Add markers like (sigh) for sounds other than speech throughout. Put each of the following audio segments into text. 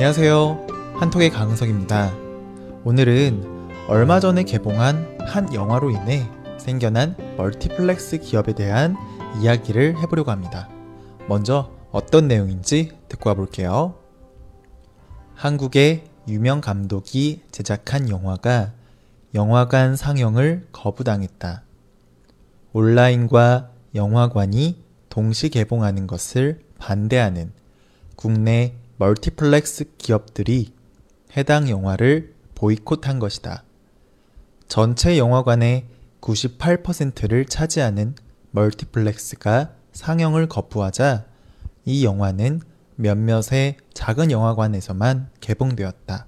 안녕하세요. 한톡의 강은석입니다. 오늘은 얼마 전에 개봉한 한 영화로 인해 생겨난 멀티플렉스 기업에 대한 이야기를 해보려고 합니다. 먼저 어떤 내용인지 듣고 와볼게요. 한국의 유명 감독이 제작한 영화가 영화관 상영을 거부당했다. 온라인과 영화관이 동시 개봉하는 것을 반대하는 국내 멀티플렉스 기업들이 해당 영화를 보이콧한 것이다. 전체 영화관의 98%를 차지하는 멀티플렉스가 상영을 거부하자 이 영화는 몇몇의 작은 영화관에서만 개봉되었다.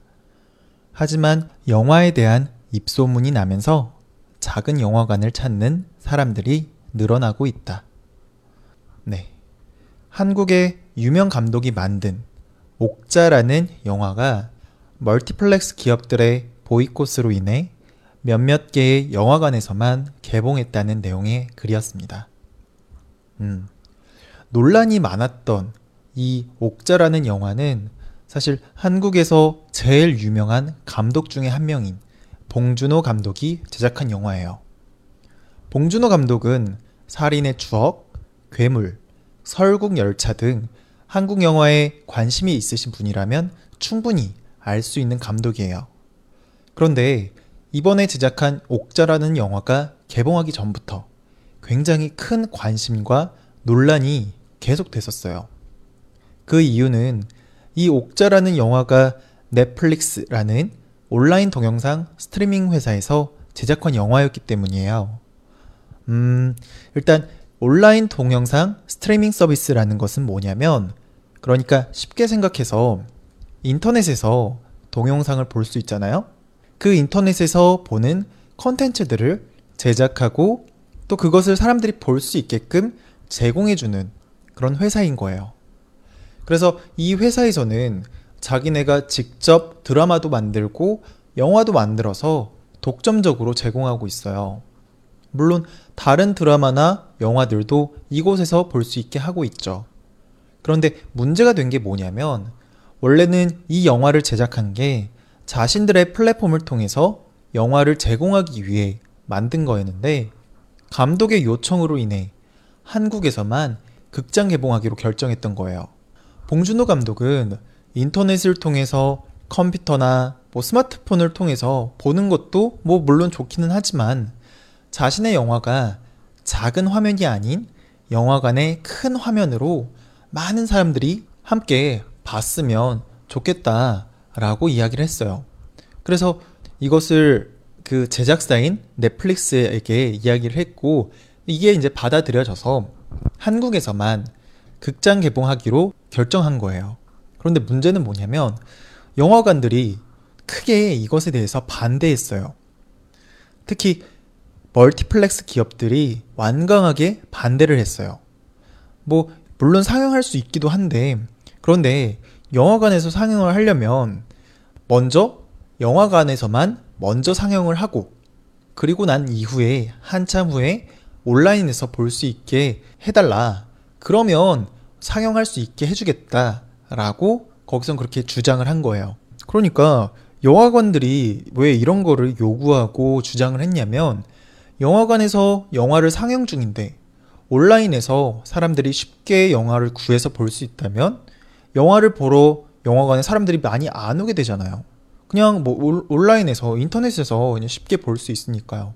하지만 영화에 대한 입소문이 나면서 작은 영화관을 찾는 사람들이 늘어나고 있다. 네. 한국의 유명 감독이 만든 옥자라는 영화가 멀티플렉스 기업들의 보이콧으로 인해 몇몇 개의 영화관에서만 개봉했다는 내용의 글이었습니다. 음, 논란이 많았던 이 옥자라는 영화는 사실 한국에서 제일 유명한 감독 중에 한 명인 봉준호 감독이 제작한 영화예요. 봉준호 감독은 살인의 추억, 괴물, 설국 열차 등 한국 영화에 관심이 있으신 분이라면 충분히 알 수 있는 감독이에요. 그런데 이번에 제작한 옥자라는 영화가 개봉하기 전부터 굉장히 큰 관심과 논란이 계속 됐었어요. 그 이유는 이 옥자라는 영화가 넷플릭스라는 온라인 동영상 스트리밍 회사에서 제작한 영화였기 때문이에요. 음, 일단 온라인 동영상 스트리밍 서비스라는 것은 뭐냐면 그러니까 쉽게 생각해서 인터넷에서 동영상을 볼 수 있잖아요. 그 인터넷에서 보는 컨텐츠들을 제작하고 또 그것을 사람들이 볼 수 있게끔 제공해주는 그런 회사인 거예요. 그래서 이 회사에서는 자기네가 직접 드라마도 만들고 영화도 만들어서 독점적으로 제공하고 있어요. 물론 다른 드라마나 영화들도 이곳에서 볼 수 있게 하고 있죠. 그런데 문제가 된 게 뭐냐면 원래는 이 영화를 제작한 게 자신들의 플랫폼을 통해서 영화를 제공하기 위해 만든 거였는데 감독의 요청으로 인해 한국에서만 극장 개봉하기로 결정했던 거예요. 봉준호 감독은 인터넷을 통해서 컴퓨터나 뭐 스마트폰을 통해서 보는 것도 뭐 물론 좋기는 하지만 자신의 영화가 작은 화면이 아닌 영화관의 큰 화면으로 많은 사람들이 함께 봤으면 좋겠다라고 이야기를 했어요. 그래서 이것을 그 제작사인 넷플릭스에게 이야기를 했고 이게 이제 받아들여져서 한국에서만 극장 개봉하기로 결정한 거예요. 그런데 문제는 뭐냐면 영화관들이 크게 이것에 대해서 반대했어요. 특히 멀티플렉스 기업들이 완강하게 반대를 했어요. 뭐 물론 상영할 수 있기도 한데 그런데 영화관에서 상영을 하려면 먼저 영화관에서만 먼저 상영을 하고 그리고 난 이후에 한참 후에 온라인에서 볼 수 있게 해달라. 그러면 상영할 수 있게 해주겠다 라고 거기선 그렇게 주장을 한 거예요. 그러니까 영화관들이 왜 이런 거를 요구하고 주장을 했냐면 영화관에서 영화를 상영 중인데 온라인에서 사람들이 쉽게 영화를 구해서 볼 수 있다면 영화를 보러 영화관에 사람들이 많이 안 오게 되잖아요. 그냥 뭐 온라인에서 인터넷에서 그냥 쉽게 볼 수 있으니까요.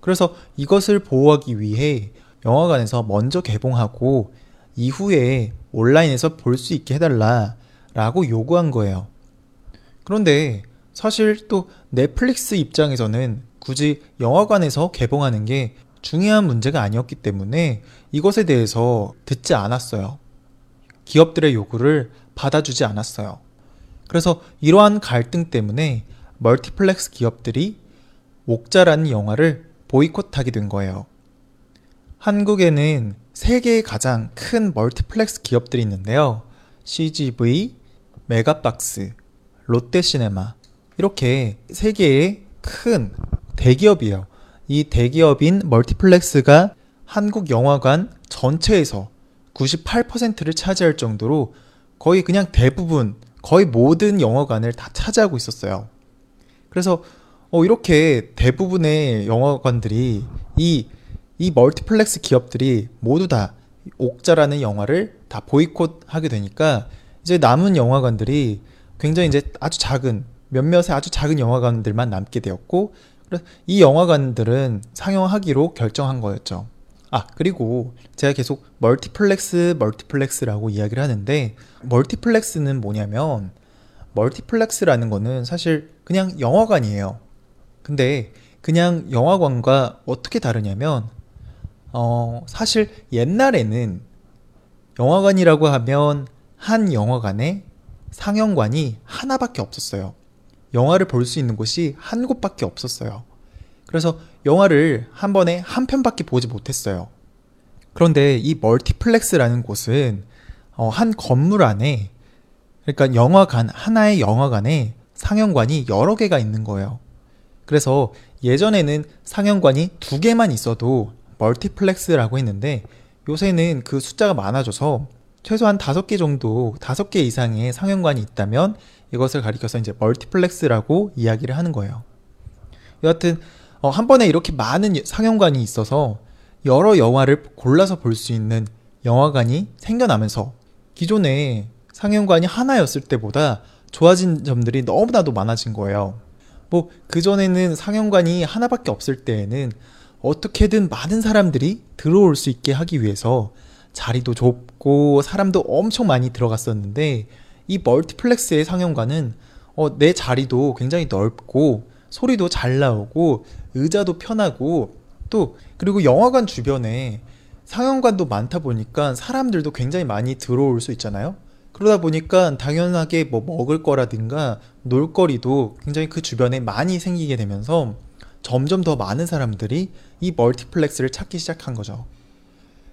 그래서 이것을 보호하기 위해 영화관에서 먼저 개봉하고 이후에 온라인에서 볼 수 있게 해달라라고 요구한 거예요. 그런데 사실 또 넷플릭스 입장에서는 굳이 영화관에서 개봉하는 게 중요한 문제가 아니었기 때문에 이것에 대해서 듣지 않았어요. 기업들의 요구를 받아주지 않았어요. 그래서 이러한 갈등 때문에 멀티플렉스 기업들이 옥자라는 영화를 보이콧하게 된 거예요. 한국에는 세 개의 가장 큰 멀티플렉스 기업들이 있는데요. CGV, 메가박스, 롯데시네마 이렇게 세 개의 큰 대기업이에요. 이 대기업인 멀티플렉스가 한국 영화관 전체에서 98%를 차지할 정도로 거의 그냥 대부분 거의 모든 영화관을 다 차지하고 있었어요. 그래서 어, 이렇게 대부분의 영화관들이 이, 이 멀티플렉스 기업들이 모두 다 옥자라는 영화를 다 보이콧하게 되니까 이제 남은 영화관들이 굉장히 이제 아주 작은 몇몇의 아주 작은 영화관들만 남게 되었고 이 영화관들은 상영하기로 결정한 거였죠. 아, 그리고 제가 계속 멀티플렉스, 멀티플렉스라고 이야기를 하는데, 멀티플렉스는 뭐냐면, 멀티플렉스라는 거는 사실 그냥 영화관이에요. 근데 그냥 영화관과 어떻게 다르냐면, 어, 사실 옛날에는 영화관이라고 하면 한 영화관에 상영관이 하나밖에 없었어요. 영화를 볼 수 있는 곳이 한 곳밖에 없었어요. 그래서 영화를 한 번에 한 편밖에 보지 못했어요. 그런데 이 멀티플렉스라는 곳은 어, 한 건물 안에 그러니까 영화관 하나의 영화관에 상영관이 여러 개가 있는 거예요. 그래서 예전에는 상영관이 두 개만 있어도 멀티플렉스라고 했는데 요새는 그 숫자가 많아져서 최소한 다섯 개 정도, 다섯 개 이상의 상영관이 있다면 이것을 가리켜서 이제 멀티플렉스라고 이야기를 하는 거예요. 여하튼 어, 한 번에 이렇게 많은 상영관이 있어서 여러 영화를 골라서 볼 수 있는 영화관이 생겨나면서 기존에 상영관이 하나였을 때보다 좋아진 점들이 너무나도 많아진 거예요. 뭐, 그전에는 상영관이 하나밖에 없을 때에는 어떻게든 많은 사람들이 들어올 수 있게 하기 위해서 자리도 좁고 사람도 엄청 많이 들어갔었는데 이 멀티플렉스의 상영관은 어, 내 자리도 굉장히 넓고 소리도 잘 나오고 의자도 편하고 또 그리고 영화관 주변에 상영관도 많다 보니까 사람들도 굉장히 많이 들어올 수 있잖아요. 그러다 보니까 당연하게 뭐 먹을 거라든가 놀거리도 굉장히 그 주변에 많이 생기게 되면서 점점 더 많은 사람들이 이 멀티플렉스를 찾기 시작한 거죠.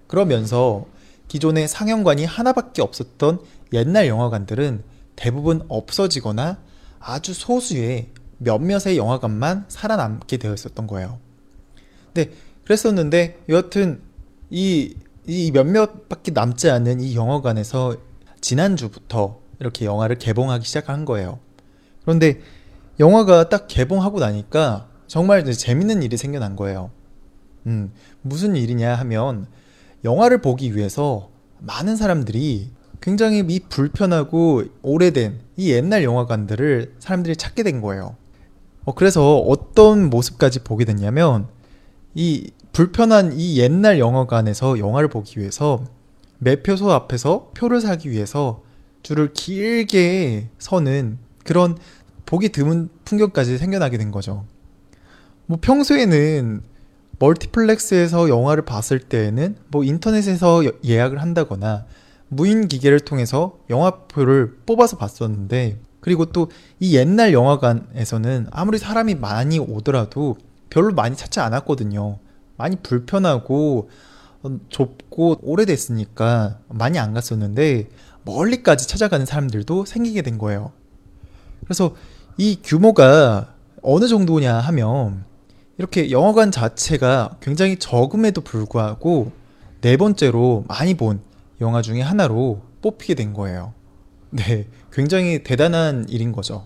그러면서 기존에 상영관이 하나밖에 없었던 옛날 영화관들은 대부분 없어지거나 아주 소수의 몇몇의 영화관만 살아남게 되어 있었던 거예요. 네, 그랬었는데 여하튼 이, 이 몇몇밖에 남지 않은 이 영화관에서 지난주부터 이렇게 영화를 개봉하기 시작한 거예요. 그런데 영화가 딱 개봉하고 나니까 정말 재밌는 일이 생겨난 거예요. 음, 무슨 일이냐 하면 영화를 보기 위해서 많은 사람들이 굉장히 이 불편하고 오래된 이 옛날 영화관들을 사람들이 찾게 된 거예요. 어, 그래서 어떤 모습까지 보게 됐냐면 이 불편한 이 옛날 영화관에서 영화를 보기 위해서 매표소 앞에서 표를 사기 위해서 줄을 길게 서는 그런 보기 드문 풍경까지 생겨나게 된 거죠. 뭐 평소에는 멀티플렉스에서 영화를 봤을 때에는 뭐 인터넷에서 예약을 한다거나 무인 기계를 통해서 영화표를 뽑아서 봤었는데 그리고 또 이 옛날 영화관에서는 아무리 사람이 많이 오더라도 별로 많이 찾지 않았거든요. 많이 불편하고 어, 좁고 오래됐으니까 많이 안 갔었는데 멀리까지 찾아가는 사람들도 생기게 된 거예요. 그래서 이 규모가 어느 정도냐 하면 이렇게 영화관 자체가 굉장히 적음에도 불구하고 네 번째로 많이 본 영화 중에 하나로 뽑히게 된 거예요. 네, 굉장히 대단한 일인 거죠.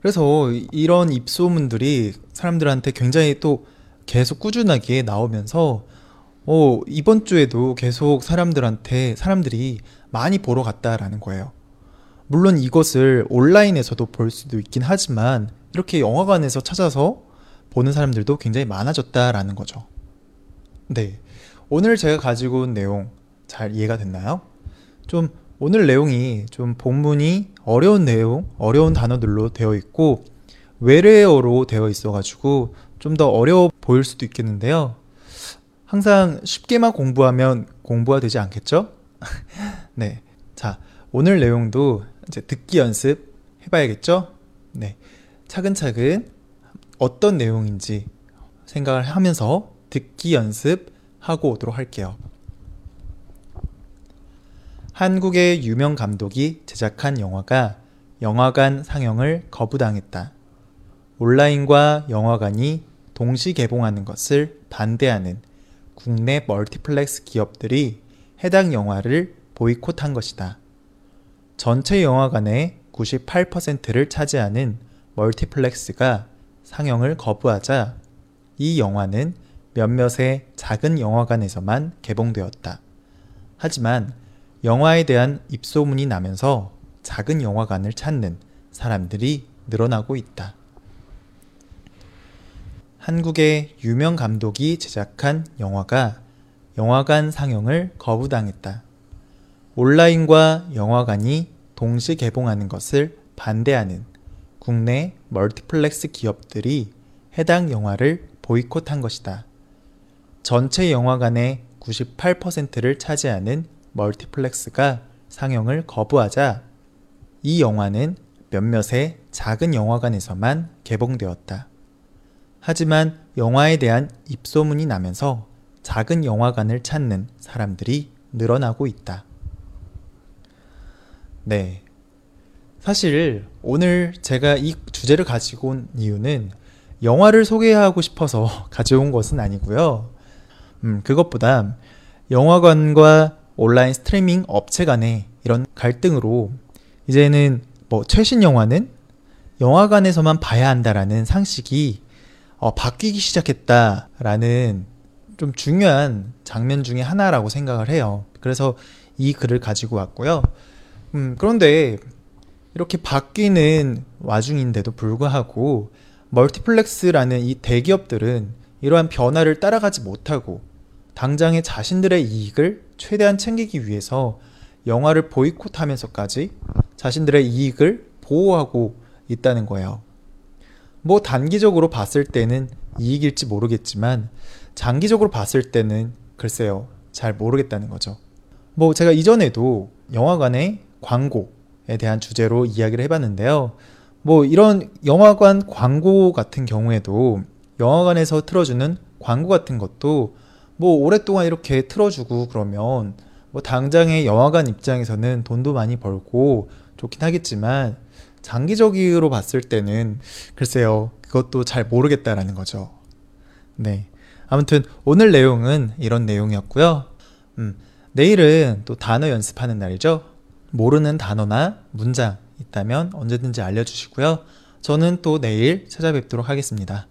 그래서 이런 입소문들이 사람들한테 굉장히 또 계속 꾸준하게 나오면서 어, 이번 주에도 계속 사람들한테 사람들이 많이 보러 갔다라는 거예요. 물론 이것을 온라인에서도 볼 수도 있긴 하지만 이렇게 영화관에서 찾아서 보는 사람들도 굉장히 많아졌다라는 거죠. 네. 오늘 제가 가지고 온 내용 잘 이해가 됐나요? 좀 오늘 내용이 좀 본문이 어려운 내용, 어려운 단어들로 되어 있고 외래어로 되어 있어 가지고 좀 더 어려워 보일 수도 있겠는데요. 항상 쉽게만 공부하면 공부가 되지 않겠죠? (laughs) 네. 자, 오늘 내용도 이제 듣기 연습 해봐야겠죠? 네. 차근차근 어떤 내용인지 생각을 하면서 듣기 연습하고 오도록 할게요. 한국의 유명 감독이 제작한 영화가 영화관 상영을 거부당했다. 온라인과 영화관이 동시 개봉하는 것을 반대하는 국내 멀티플렉스 기업들이 해당 영화를 보이콧한 것이다. 전체 영화관의 98%를 차지하는 멀티플렉스가 상영을 거부하자 이 영화는 몇몇의 작은 영화관에서만 개봉되었다. 하지만 영화에 대한 입소문이 나면서 작은 영화관을 찾는 사람들이 늘어나고 있다. 한국의 유명 감독이 제작한 영화가 영화관 상영을 거부당했다. 온라인과 영화관이 동시 개봉하는 것을 반대하는 국내 멀티플렉스 기업들이 해당 영화를 보이콧한 것이다. 전체 영화관의 98%를 차지하는 멀티플렉스가 상영을 거부하자 이 영화는 몇몇의 작은 영화관에서만 개봉되었다. 하지만 영화에 대한 입소문이 나면서 작은 영화관을 찾는 사람들이 늘어나고 있다. 네. 사실 오늘 제가 이 주제를 가지고 온 이유는 영화를 소개하고 싶어서 (laughs) 가져온 것은 아니고요. 음, 그것보다 영화관과 온라인 스트리밍 업체 간의 이런 갈등으로 이제는 뭐 최신 영화는 영화관에서만 봐야 한다라는 상식이 어, 바뀌기 시작했다라는 좀 중요한 장면 중의 하나라고 생각을 해요. 그래서 이 글을 가지고 왔고요. 음, 그런데 이렇게 바뀌는 와중인데도 불구하고 멀티플렉스라는 이 대기업들은 이러한 변화를 따라가지 못하고 당장의 자신들의 이익을 최대한 챙기기 위해서 영화를 보이콧하면서까지 자신들의 이익을 보호하고 있다는 거예요. 뭐 단기적으로 봤을 때는 이익일지 모르겠지만 장기적으로 봤을 때는 글쎄요. 잘 모르겠다는 거죠. 뭐 제가 이전에도 영화관의 광고에 대한 주제로 이야기를 해봤는데요. 뭐 이런 영화관 광고 같은 경우에도 영화관에서 틀어주는 광고 같은 것도 뭐 오랫동안 이렇게 틀어주고 그러면 뭐 당장의 영화관 입장에서는 돈도 많이 벌고 좋긴 하겠지만 장기적으로 봤을 때는 글쎄요 그것도 잘 모르겠다라는 거죠. 네. 아무튼 오늘 내용은 이런 내용이었고요. 음, 내일은 또 단어 연습하는 날이죠. 모르는 단어나 문장 있다면 언제든지 알려주시고요. 저는 또 내일 찾아뵙도록 하겠습니다.